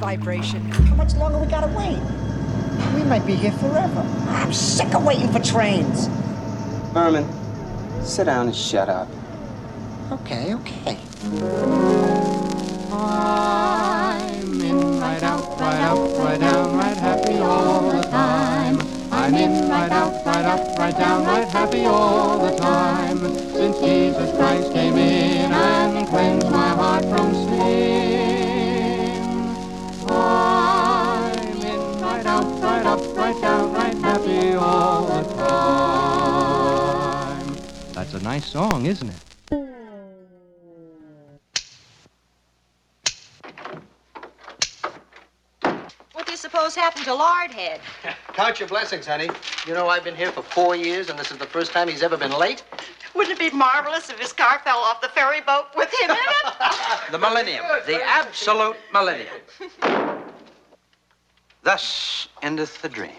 vibration. How much longer we gotta wait? We might be here forever. I'm sick of waiting for trains. Berman, sit down and shut up. Okay, okay. I'm in right out, right out, right down, right happy all the time. I'm in right out, right up, right down, right happy all the time. Since Jesus Christ came in and cleansed my heart from sin. A nice song, isn't it? What do you suppose happened to Lardhead? Count your blessings, honey. You know, I've been here for four years, and this is the first time he's ever been late. Wouldn't it be marvelous if his car fell off the ferry boat with him in it? The millennium, the absolute millennium. Thus endeth the dream.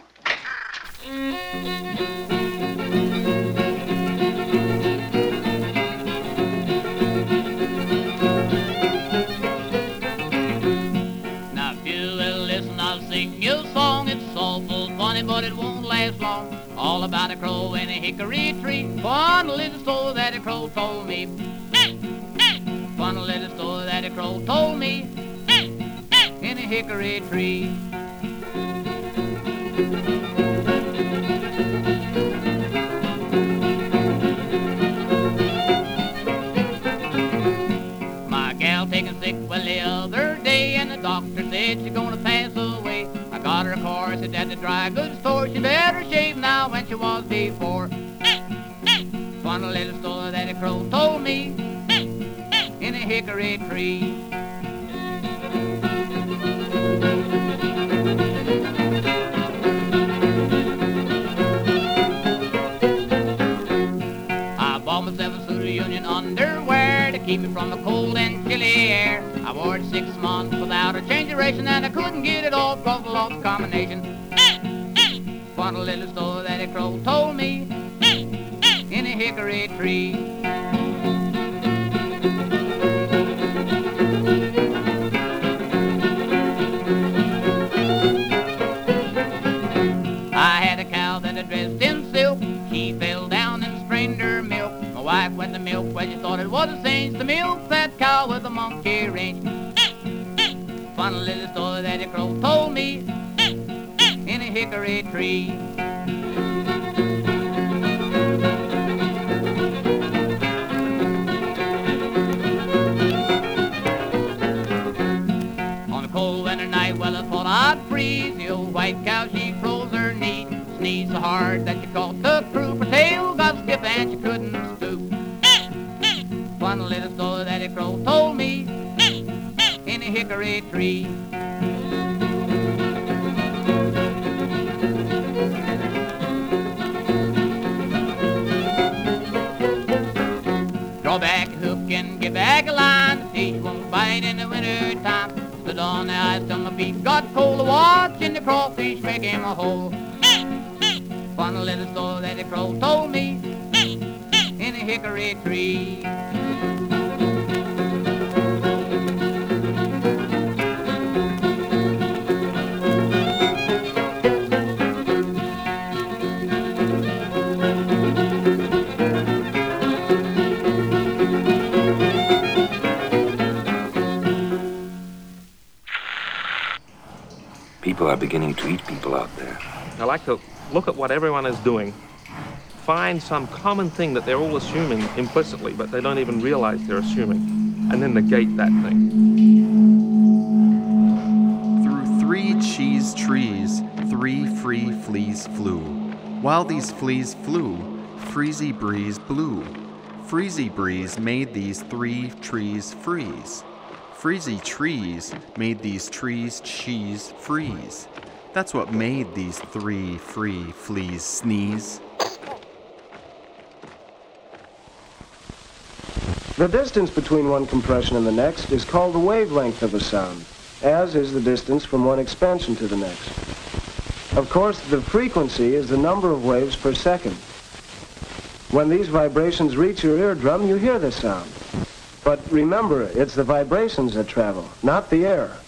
All about a crow in a hickory tree. Fun little story that a crow told me. Fun little story that a crow told me. In a hickory tree. My gal taken sick well the other day, and the doctor said she's gonna pass away. I got her a corset at the dry goods Better shave now than she was before. Funny little story that a crow told me in a hickory tree. I bought myself a suit of union underwear to keep me from the cold and chilly air. I wore it six months without a change of ration, and I couldn't get it off cause I lost the combination. Funny little story that a crow told me hmm, in a hickory tree. I had a cow that I dressed in silk. She fell down and strained her milk. My wife went to milk where she thought it was a cinch to milk that cow with a monkey wrench. Hmm, hmm, Funny little story that a crow told me in hickory tree. On a cold winter night, well, I thought I'd freeze. The old white cow, she froze her knee. Sneezed so hard that she caught the croup. Her tail got stiff and she couldn't stoop. Funny little story that a crow told me in a hickory tree. In the winter time. Stood on the ice till my feet got cold. Watching the crawfish make him a hole. Funny little story that the crow told me in a hickory tree. Are beginning to eat people out there. I like to look at what everyone is doing, find some common thing that they're all assuming implicitly, but they don't even realize they're assuming, and then negate that thing. Through three cheese trees, three free fleas flew. While these fleas flew, Freezy Breeze blew. Freezy Breeze made these three trees freeze. Freezy trees made these trees cheese freeze. That's what made these three free fleas sneeze. The distance between one compression and the next is called the wavelength of a sound, as is the distance from one expansion to the next. Of course, the frequency is the number of waves per second. When these vibrations reach your eardrum, you hear the sound. But remember, it's the vibrations that travel, not the air.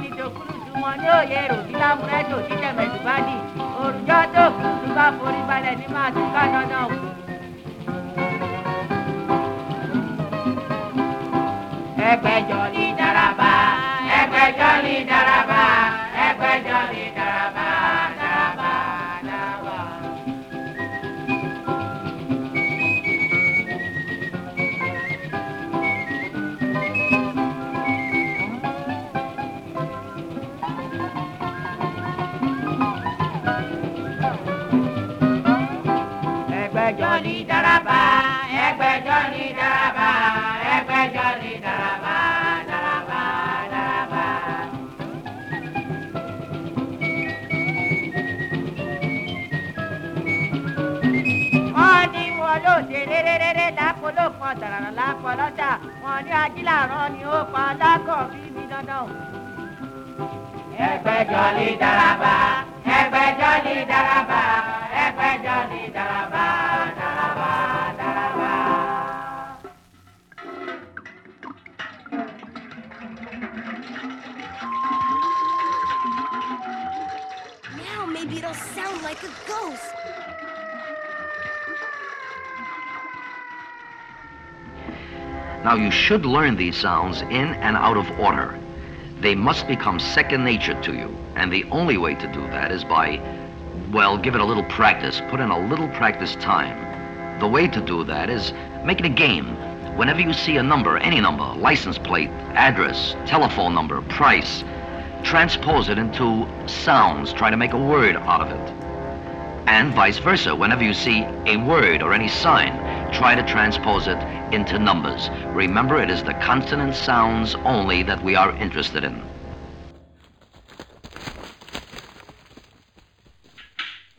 Ní dòkúrúsù wọn ní òye ròbí lámúrẹ́dò tí tẹ̀mẹ̀tù bá dì òrùjọ́ tó kúrúsù bá forí balẹ̀ ní máa tún ká dandan o. ẹgbẹjọ ní làárọ̀ ni ó padà kọ̀ bí mi dandan o. ẹgbẹ́jọ lè daraba ẹgbẹ́jọ lè daraba. Now, you should learn these sounds in and out of order. They must become second nature to you. And the only way to do that is by, well, give it a little practice. Put in a little practice time. The way to do that is make it a game. Whenever you see a number, any number, license plate, address, telephone number, price, transpose it into sounds. Try to make a word out of it. And vice versa. Whenever you see a word or any sign, try to transpose it into numbers. Remember, it is the consonant sounds only that we are interested in.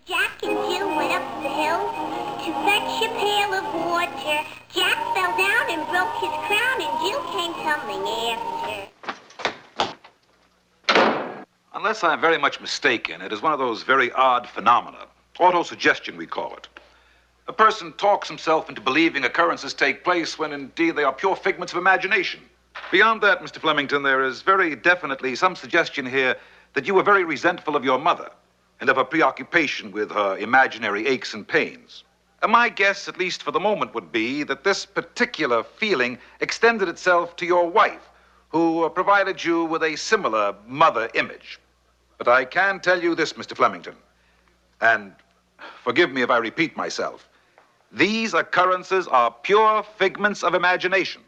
Jack and Jill went up the hill to fetch a pail of water. Jack fell down and broke his crown, and Jill came tumbling after. Unless I'm very much mistaken, it is one of those very odd phenomena. Autosuggestion, we call it. A person talks himself into believing occurrences take place when indeed they are pure figments of imagination. Beyond that, Mr. Flemington, there is very definitely some suggestion here that you were very resentful of your mother and of her preoccupation with her imaginary aches and pains. And my guess, at least for the moment, would be that this particular feeling extended itself to your wife, who provided you with a similar mother image. But I can tell you this, Mr. Flemington, and forgive me if I repeat myself. These occurrences are pure figments of imagination.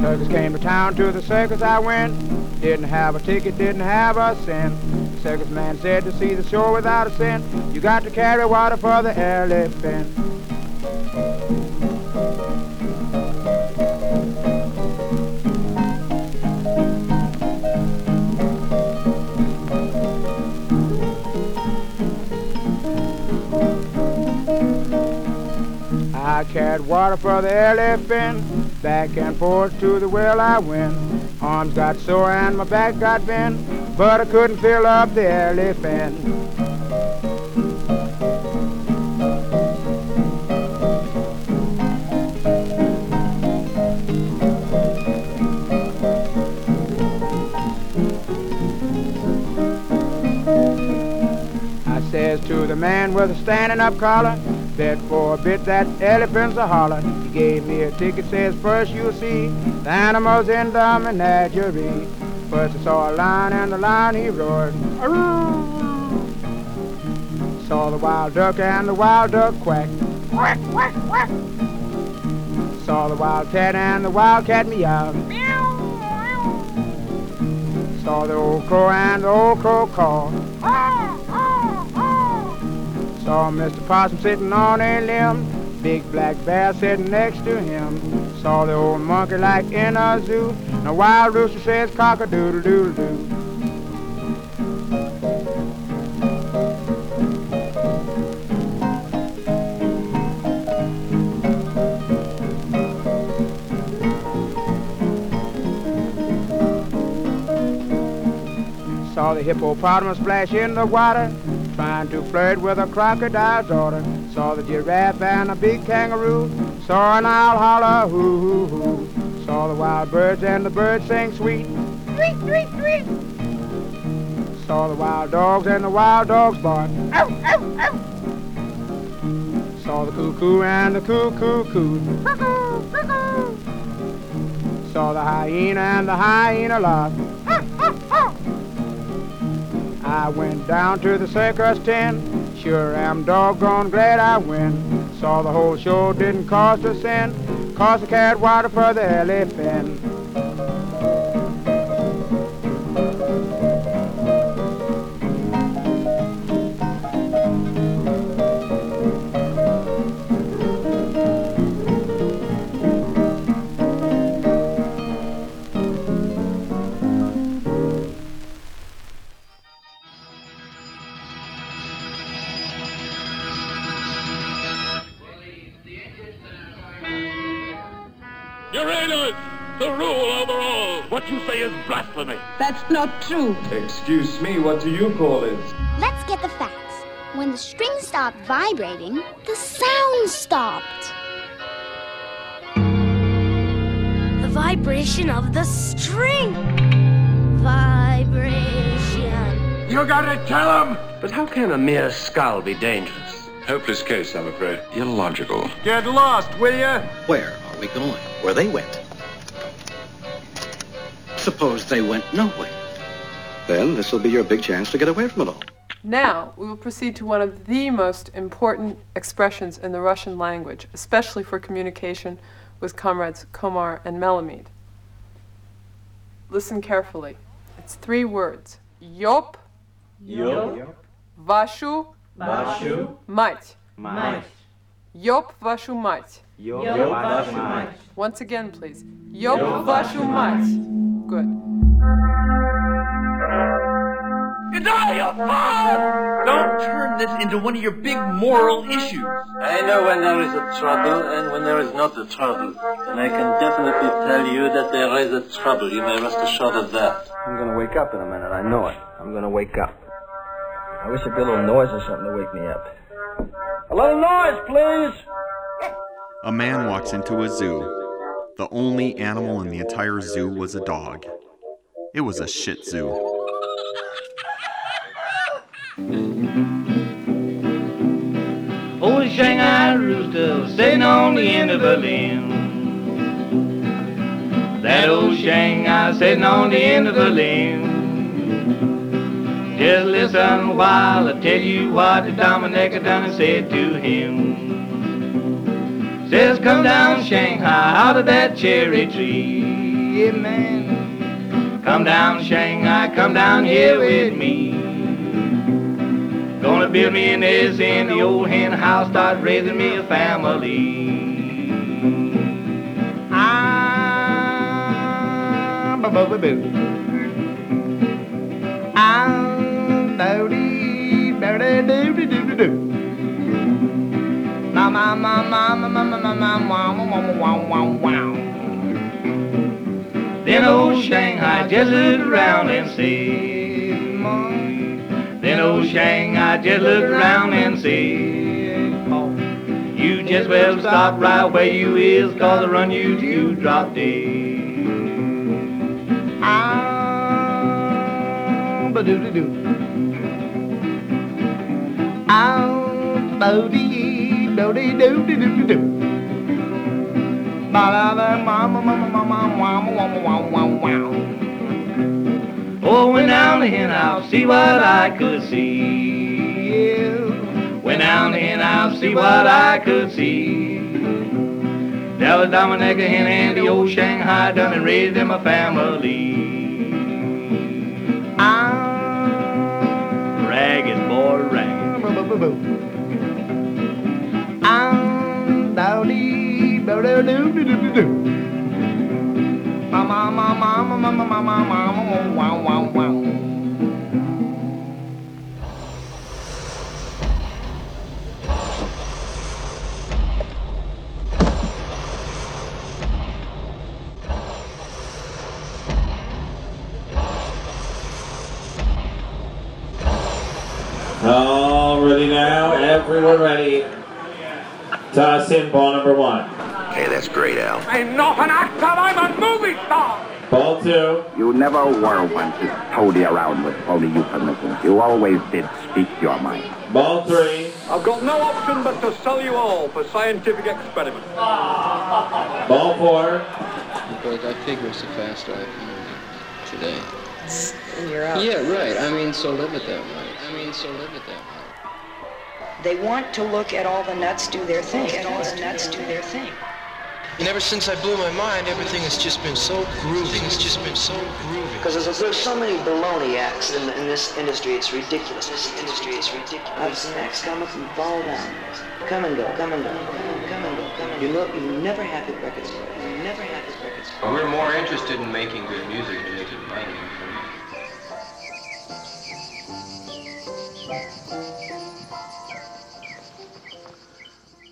Circus came to town, to the circus I went. Didn't have a ticket, didn't have a cent. Circus man said to see the show without a cent, you got to carry water for the elephant. Water for the elephant, back and forth to the well I went. Arms got sore and my back got bent, but I couldn't fill up the elephant. I says to the man with a standing up collar, A bit that elephant's a holler. He gave me a ticket, says first you'll see the animals in the menagerie. First I saw a lion and the lion he roared. Arroo! Saw the wild duck and the wild duck quack. Quack, quack, quack. Saw the wild cat and the wild cat meow. Saw the old crow and the old crow call. Saw Mr. Possum sitting on a limb, big black bear sitting next to him. Saw the old monkey like in a zoo, and a wild rooster says cock-a-doodle-doodle-doo. Hippopotamus splash in the water, trying to flirt with a crocodile's daughter. Saw the giraffe and a big kangaroo. Saw an owl holler, hoo hoo hoo. Saw the wild birds and the birds sing sweet. Tweet, tweet. Saw the wild dogs and the wild dogs bark. Ow, ow, ow. Saw the cuckoo and the cuckoo. Cuckoo, cuckoo. Saw the hyena and the hyena laugh. I went down to the circus tent. Sure am doggone glad I went. Saw the whole show didn't cost a cent. Cost a cat water for the elephant. Blasphemy. That's not true. Excuse me, what do you call it? Let's get the facts. When the string stopped vibrating, the sound stopped. The vibration of the string. Vibration. You gotta tell him. But how can a mere skull be dangerous? Hopeless case, I'm afraid. Illogical. Get lost, will ya? Where are we going? Where they went? Suppose they went nowhere. Then this will be your big chance to get away from it all. Now, we will proceed to one of the most important expressions in the Russian language, especially for communication with comrades Komar and Melamid. Listen carefully. It's three words. Yop. Yop. Вашу. Вашу. Мать. Мать. Yop вашу мать. Yop вашу мать. Once again, please. Yop вашу мать. Good. Deny your father! Don't turn this into one of your big moral issues. I know when there is a trouble and when there is not a trouble. And I can definitely tell you that there is a trouble. You may rest assured of that. I'm gonna wake up in a minute. I know it. I'm gonna wake up. I wish there'd be a little noise or something to wake me up. A little noise, please! A man walks into a zoo. The only animal in the entire zoo was a dog. It was a shit zoo. Old Shanghai rooster sitting on the end of a limb. That old Shanghai sitting on the end of a limb. Just listen while I tell you what the Dominica done and said to him. Says, come down Shanghai out of that cherry tree. Man. Come down Shanghai, come down here with me. Gonna build me an nest in the old hen house, start raising me a family. Ah, ba ba ba boo. Ah, do dee, do dee do dee do dee Then old Shanghai just looked around and said. Then old Shanghai just looked around and said, You just well stop right where you is, cause I run you you drop dead. Ah, ba doo doo doo. Ah, bo dee, do do dee do dee do. Ba la la ma ma ma ma ma ma ma ma ma ma. Oh, went down the hen house, see what I could see. Yeah. Went down the hen house, see what I could see. There was Dominic hen and the old Shanghai done and raised them a family. I'm ragged boy, ragged. All ready now. Everyone ready. Toss in ball number one. Hey, that's great, Al. I'm not an actor, I'm a movie star! Ball two. You never were one to toady around with phony euphemisms. You always did speak your mind. Ball three. I've got no option but to sell you all for scientific experiment. Ball four. But I figure so fast I can today. And you're out. Yeah, right. I mean, so live it that way. I mean, so live it that way. They want to look at all the nuts do their thing. At all the nuts do their thing. And ever since I blew my mind, everything has just been so groovy. It's just been so groovy. Because there's, there's so many baloney acts in, in this industry, it's ridiculous. This industry is ridiculous. I've seen acts come up and fall down. Come and go, come and go, come and go, come and go. You know, you never have hit records. You never have hit records. We're more interested in making good music than making money.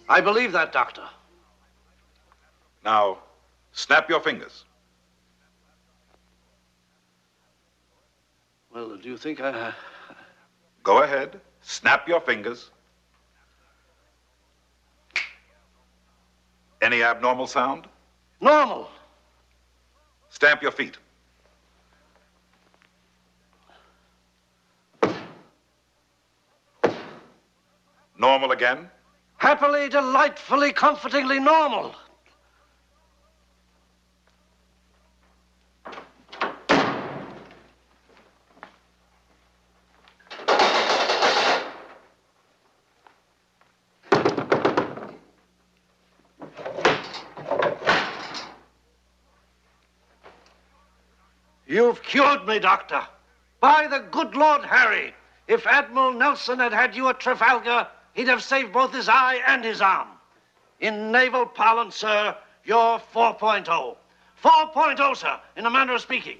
I believe that, Doctor. Now, snap your fingers. Well, do you think I... Uh, Go ahead. Snap your fingers. Any abnormal sound? Normal. Stamp your feet. Normal again. Happily, delightfully, comfortingly normal. You've cured me, Doctor. By the good Lord Harry, if Admiral Nelson had had you at Trafalgar, he'd have saved both his eye and his arm. In naval parlance, sir, you're 4.0. 4.0, sir, in a manner of speaking.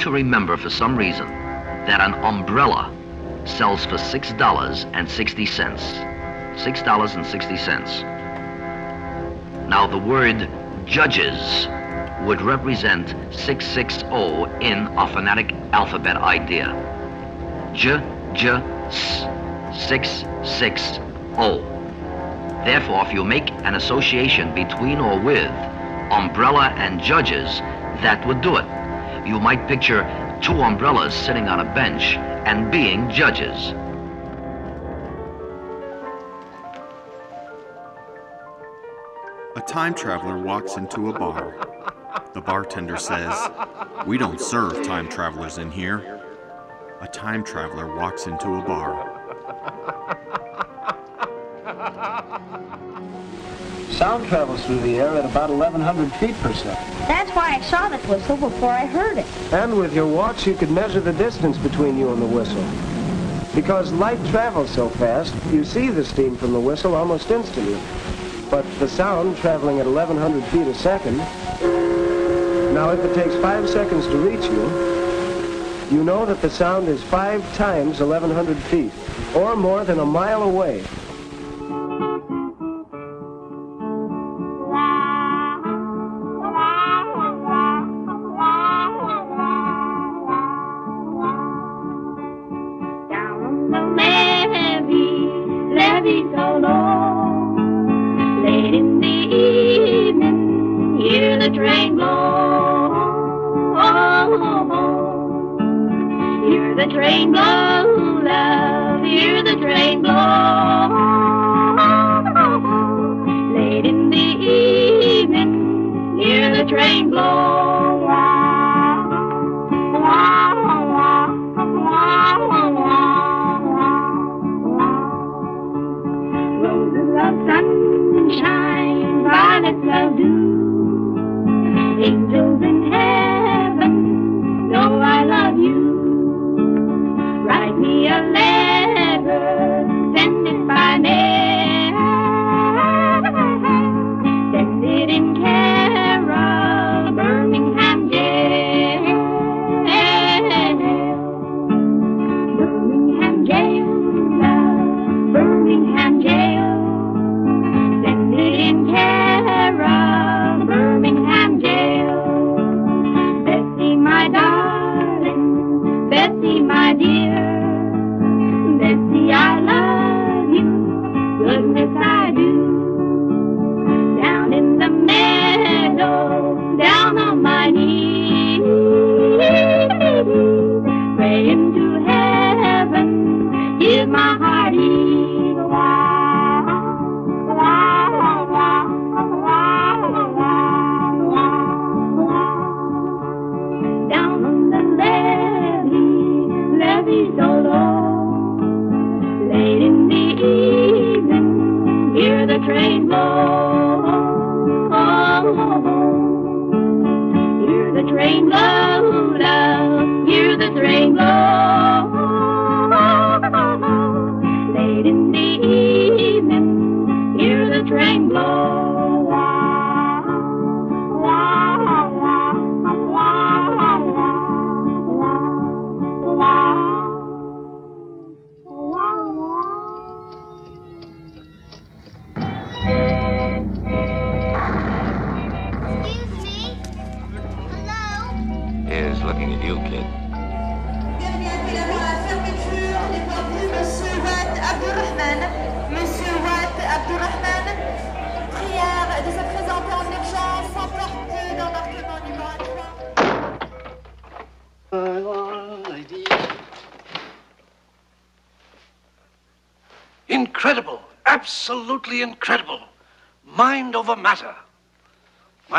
To remember for some reason that an umbrella sells for $6.60. $6.60. Now the word judges would represent 660 in a phonetic alphabet idea. J, J, S, 660. Therefore, if you make an association between or with umbrella and judges, that would do it. You might picture two umbrellas sitting on a bench and being judges. A time traveler walks into a bar. The bartender says, We don't serve time travelers in here. A time traveler walks into a bar. Sound travels through the air at about 1,100 feet per second. That's why I saw that whistle before I heard it. And with your watch, you could measure the distance between you and the whistle. Because light travels so fast, you see the steam from the whistle almost instantly. But the sound traveling at 1,100 feet a second, now if it takes five seconds to reach you, you know that the sound is five times 1,100 feet, or more than a mile away.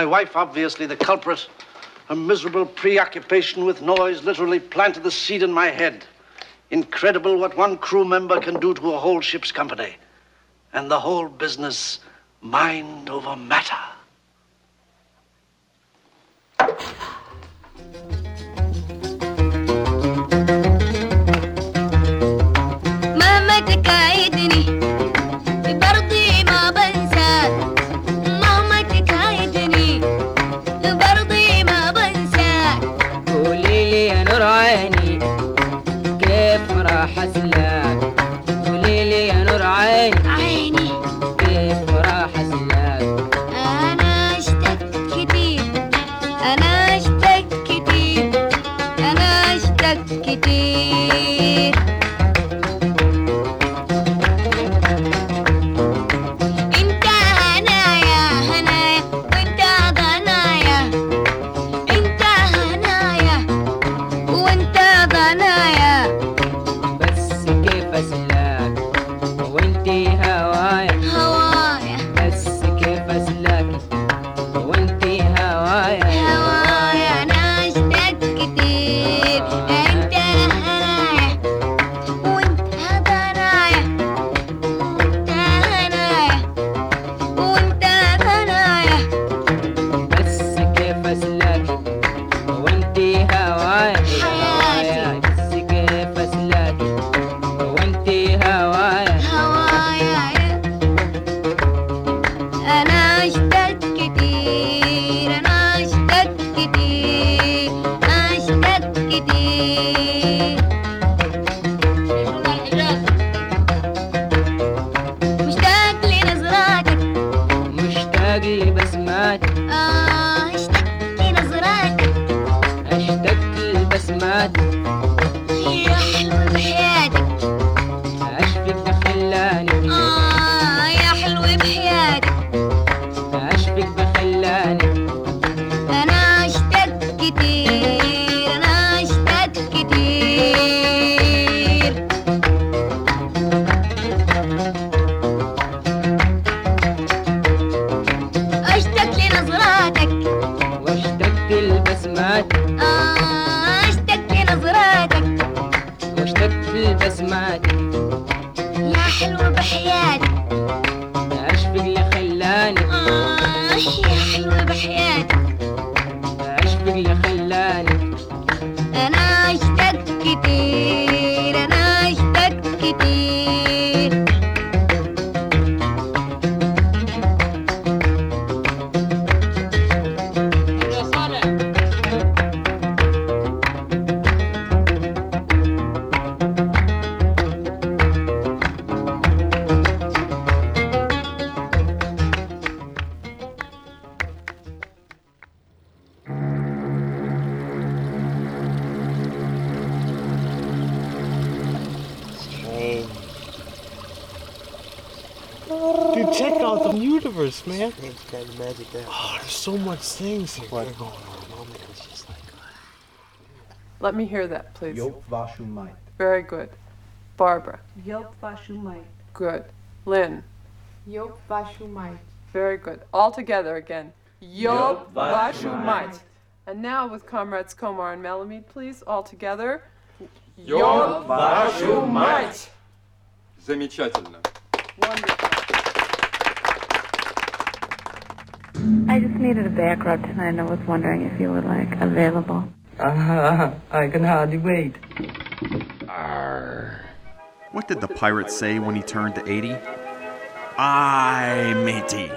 My wife, obviously the culprit. A miserable preoccupation with noise literally planted the seed in my head. Incredible what one crew member can do to a whole ship's company. And the whole business, mind over matter. things going on. Just like. Let me hear that, please. Yop. Very good. Barbara. Yop. Good. Lynn. Yop. Very good. All together again. Yop. And now with comrades Komar and Melamid, please, all together. Yop. Замечательно. Wonderful. I just needed a back rub tonight. I was wondering if you were like available. Uh, I can hardly wait. Arr. What did the pirate say when he turned to 80? I'm 80.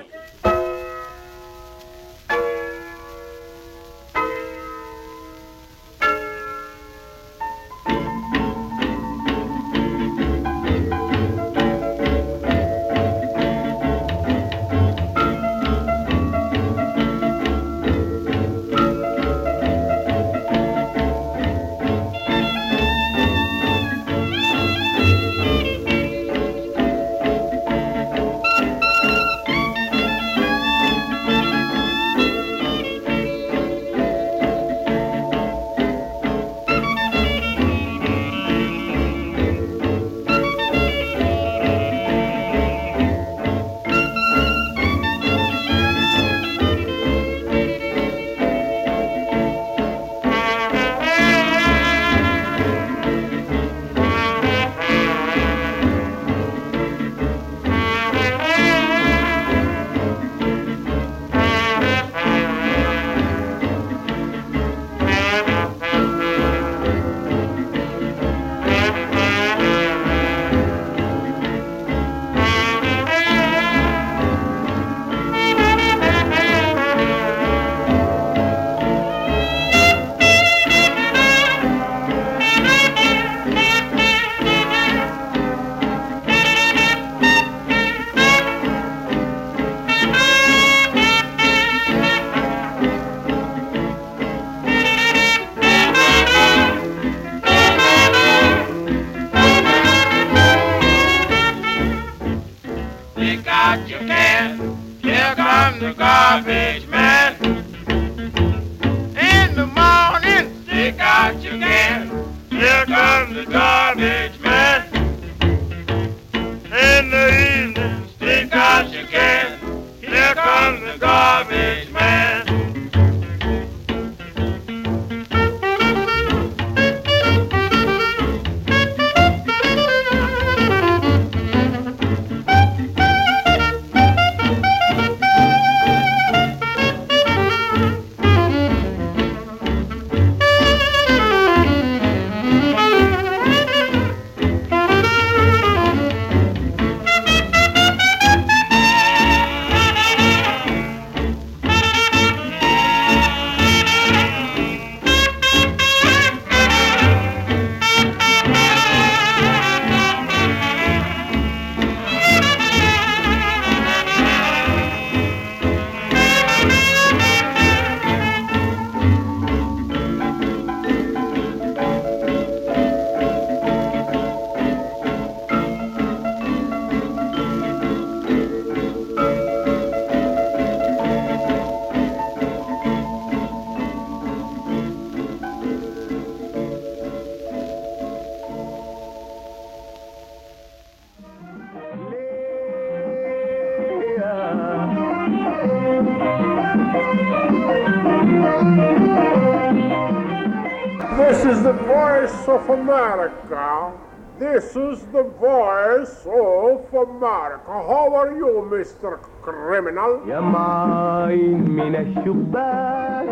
This is the voice of America. How are you, Mr. Criminal? يا ماي من الشباك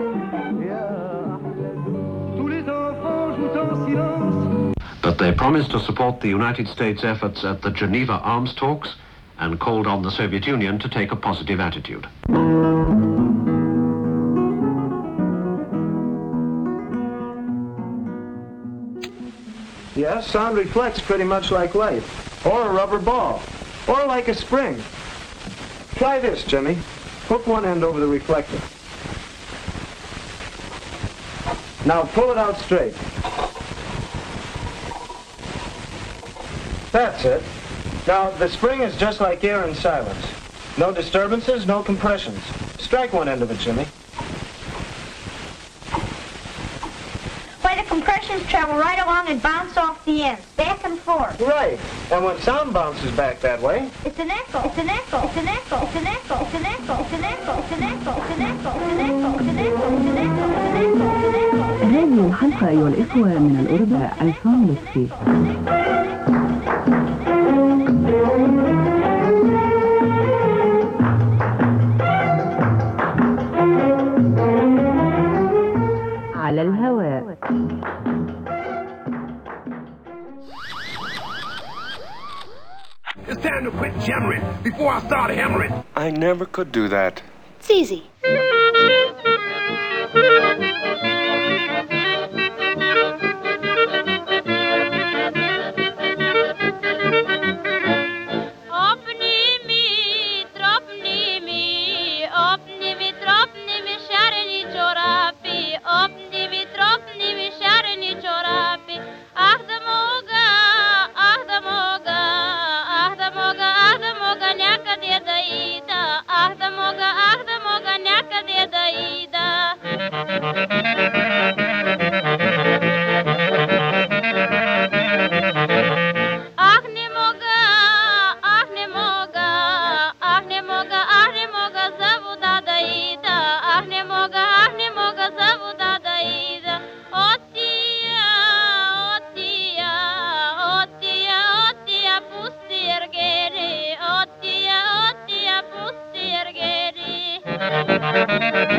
But they promised to support the United States efforts at the Geneva arms talks and called on the Soviet Union to take a positive attitude. Yes, sound reflects pretty much like light, or a rubber ball, or like a spring. Try this, Jimmy. Hook one end over the reflector. Now pull it out straight. That's it. Now, the spring is just like air in silence. No disturbances, no compressions. Strike one end of it, Jimmy. Why, the compressions travel right along and bounce off the ends, back and forth. Right. And when sound bounces back that way, It's an echo. It's an echo. It's an echo. It's an echo. It's an echo. It's an echo. It's an echo. It's an echo. It's an echo. It's an echo. It's an echo. It's an echo. It's an echo. هذه الحلقة أيها الإخوة من الأردن الفاميلي على quit jammering before I start hammering. I never could do that. It's easy. Thank you.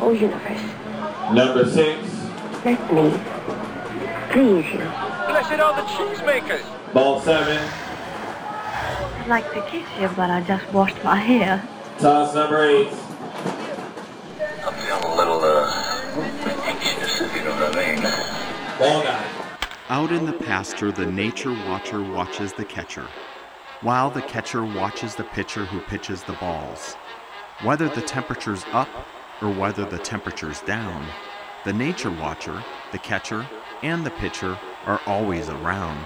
Whole universe. Number six. Let me please you. Blessed are the cheesemakers. Ball seven. I'd like to kiss you, but I just washed my hair. Toss number eight. I'm feeling a little, uh, anxious, if you know what I mean. Ball nine. Out in the pasture, the nature watcher watches the catcher, while the catcher watches the pitcher who pitches the balls. Whether the temperature's up or whether the temperature's down, the nature watcher, the catcher, and the pitcher are always around.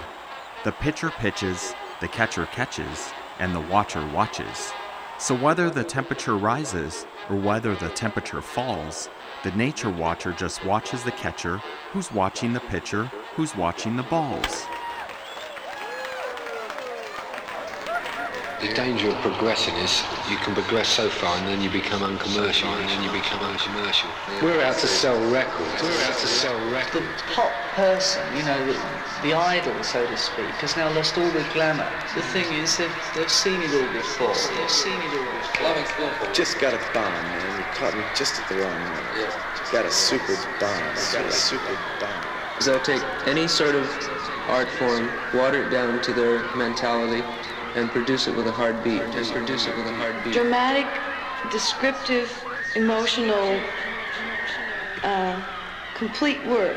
The pitcher pitches, the catcher catches, and the watcher watches. So whether the temperature rises or whether the temperature falls, the nature watcher just watches the catcher, who's watching the pitcher, who's watching the balls. The danger of progressing is you can progress so far and then you become uncommercial and then you become uncommercial. We're out to sell records. We're out to sell records. The pop person, you know, the, the idol, so to speak, has now lost all the glamour. The thing is, they've, they've seen it all before. They've seen it all before. Just got a bomb, man. You caught me just at the wrong moment. Got a super bomb. Got a super bomb. is they'll take any sort of art form, water it down to their mentality, and produce it with a hard beat. Just produce it with a hard beat. Dramatic, descriptive, emotional, uh, complete work.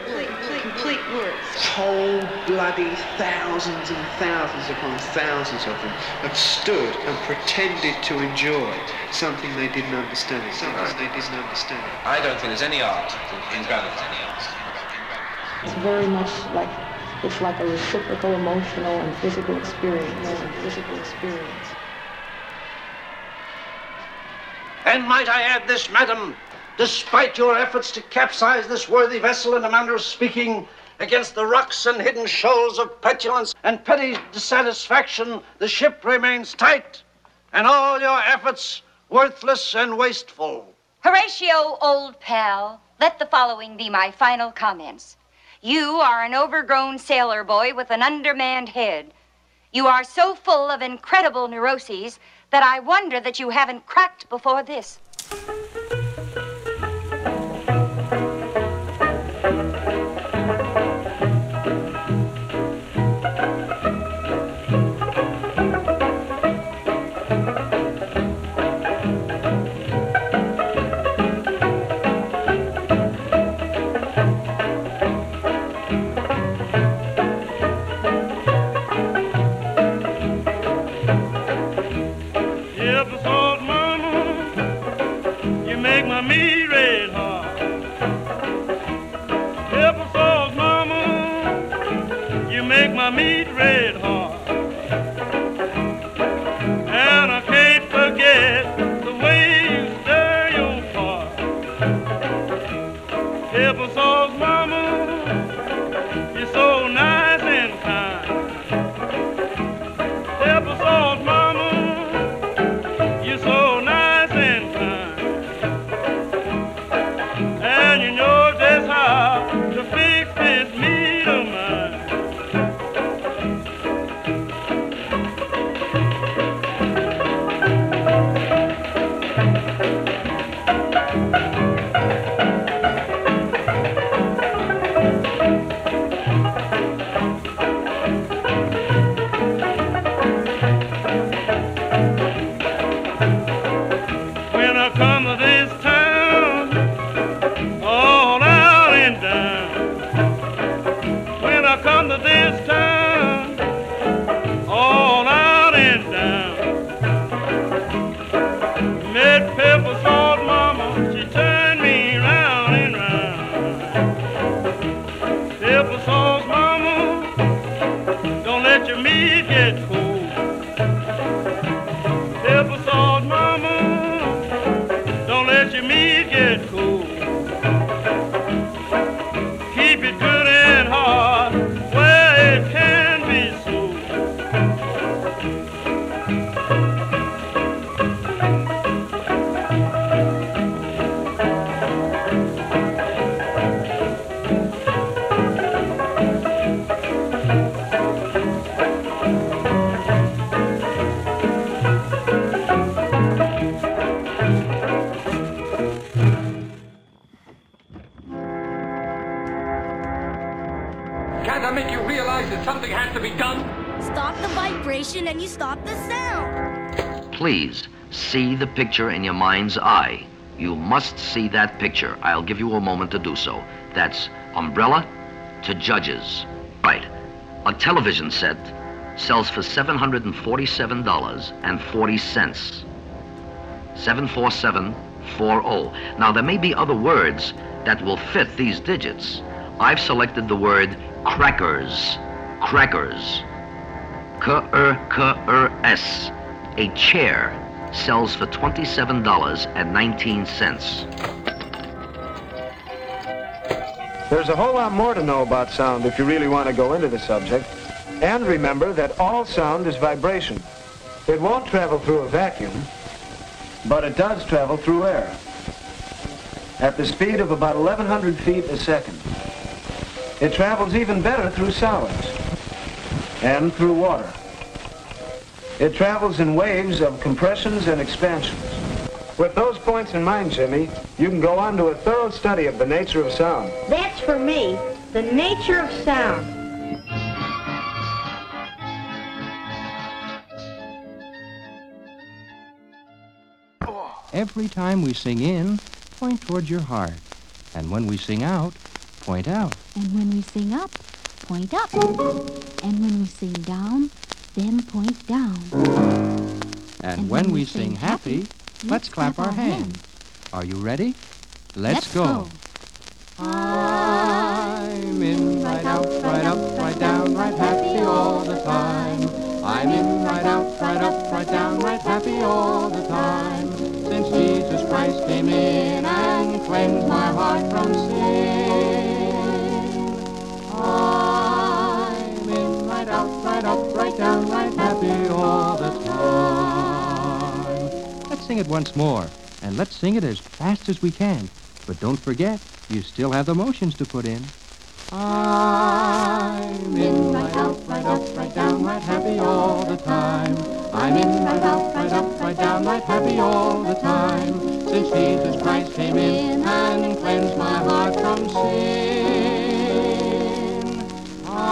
Complete work. Whole bloody thousands and thousands upon thousands of them have stood and pretended to enjoy something they didn't understand. Something they didn't understand. I don't think there's any art in gravity. It's very much like it's like a reciprocal emotional and physical experience. And physical experience. And might I add this, madam, despite your efforts to capsize this worthy vessel in a manner of speaking, against the rocks and hidden shoals of petulance and petty dissatisfaction, the ship remains tight, and all your efforts worthless and wasteful. Horatio, old pal, let the following be my final comments. You are an overgrown sailor boy with an undermanned head. You are so full of incredible neuroses that I wonder that you haven't cracked before this. The picture in your mind's eye. You must see that picture. I'll give you a moment to do so. That's umbrella to judges. Right. A television set sells for $747.40. 74740. Now, there may be other words that will fit these digits. I've selected the word crackers. Crackers. K-er-k-er-s. A chair sells for $27.19. There's a whole lot more to know about sound if you really want to go into the subject. And remember that all sound is vibration. It won't travel through a vacuum, but it does travel through air at the speed of about 1,100 feet a second. It travels even better through solids and through water. It travels in waves of compressions and expansions. With those points in mind, Jimmy, you can go on to a thorough study of the nature of sound. That's for me, the nature of sound. Every time we sing in, point towards your heart. And when we sing out, point out. And when we sing up, point up. And when we sing down, then point down. And, and when, when, we, sing, happy, happy, let's clap, clap our hands. Are you ready? Let's, let's go. go. I'm in, right out, right up, right down, right happy all the time. I'm in, right out, right up, right down, right happy all the time. Since Jesus Christ came in and cleansed my sing it once more, and let's sing it as fast as we can. But don't forget, you still have the motions to put in. I'm in, right out, right up, right down, right happy all the time. I'm in, right out, right up, right down, right happy all the time. Since Jesus Christ came in and cleansed my heart from sin. I'm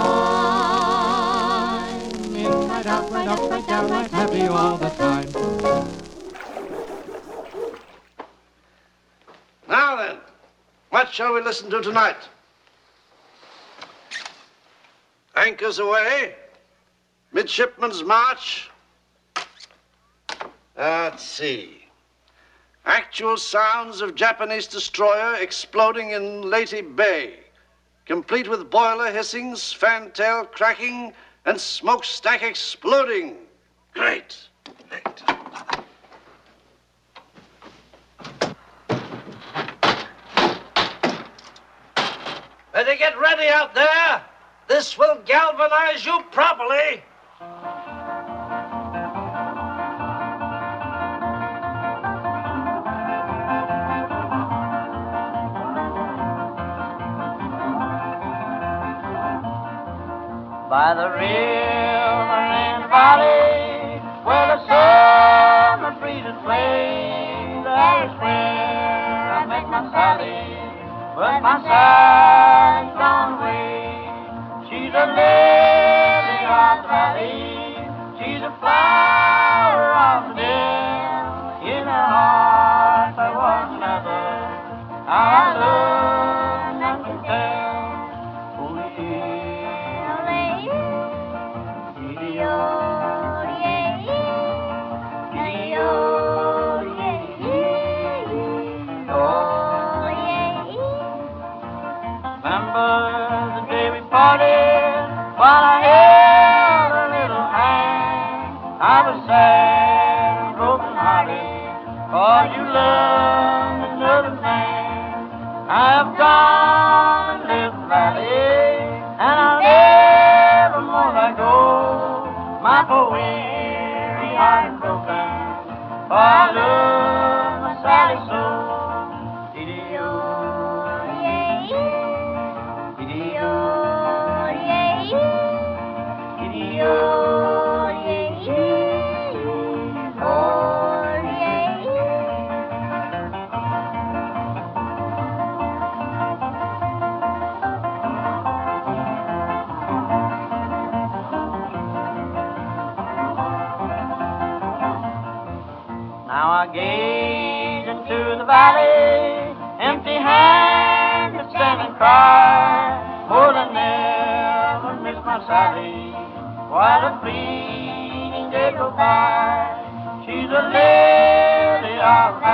in, right out, right up, right down, right happy all the time. Now then, what shall we listen to tonight? Anchors Aweigh, Midshipman's March. Let's see. Actual sounds of Japanese destroyer exploding in Leyte Bay, complete with boiler hissings, fantail cracking, and smokestack exploding. Great. Great. Better get ready out there. This will galvanize you properly. By the river and valley where the summer breezes play, there is where I make my Sally, but my Sally's gone away. She's a lily of the valley. She's a flower of the dell. In her heart there was another. I love none can while I held her little hand. I was sad and broken hearted, for oh, you loved another man. I have gone and lived the valley, and I'll never more let go. My poor weary heart is broken, for lily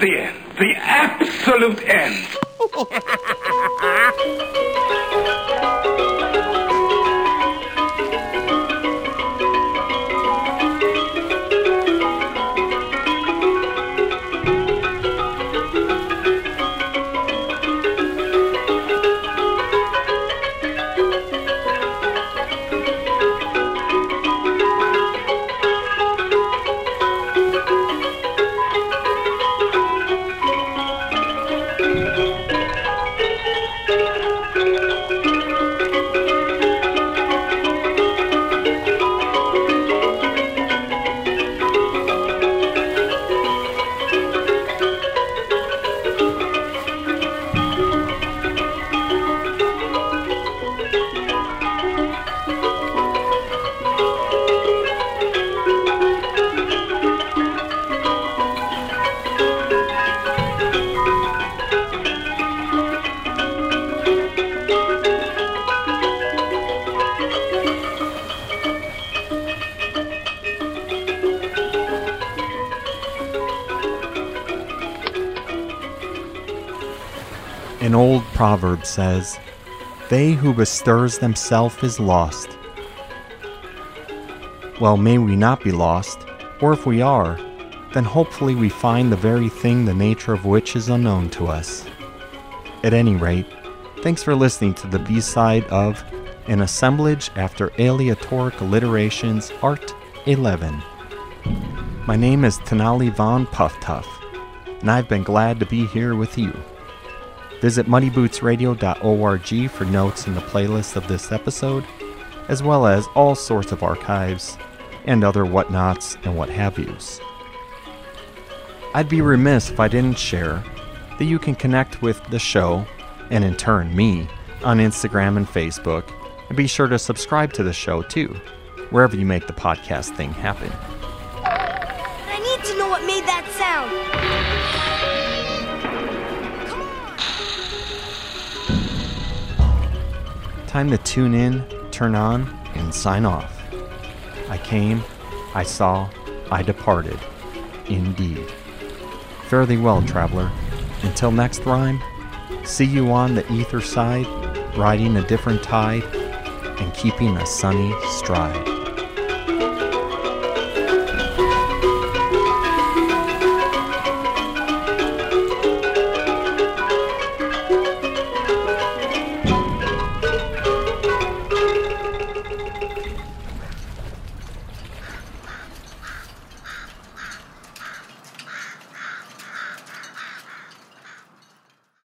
the end. The absolute end. proverb says, They who bestirs themselves is lost. Well, may we not be lost, or if we are, then hopefully we find the very thing the nature of which is unknown to us. At any rate, thanks for listening to the B side of An Assemblage After Aleatoric Alliterations Art 11. My name is Tenali Von Pufftuff, and I've been glad to be here with you. Visit muddybootsradio.org for notes and the playlist of this episode, as well as all sorts of archives and other whatnots and what have yous. I'd be remiss if I didn't share that you can connect with the show, and in turn me, on Instagram and Facebook, and be sure to subscribe to the show too, wherever you make the podcast thing happen. I need to know what made that sound. Time to tune in, turn on, and sign off. I came, I saw, I departed. Indeed. Fare thee well, traveler. Until next rhyme, see you on the ether side, riding a different tide, and keeping a sunny stride.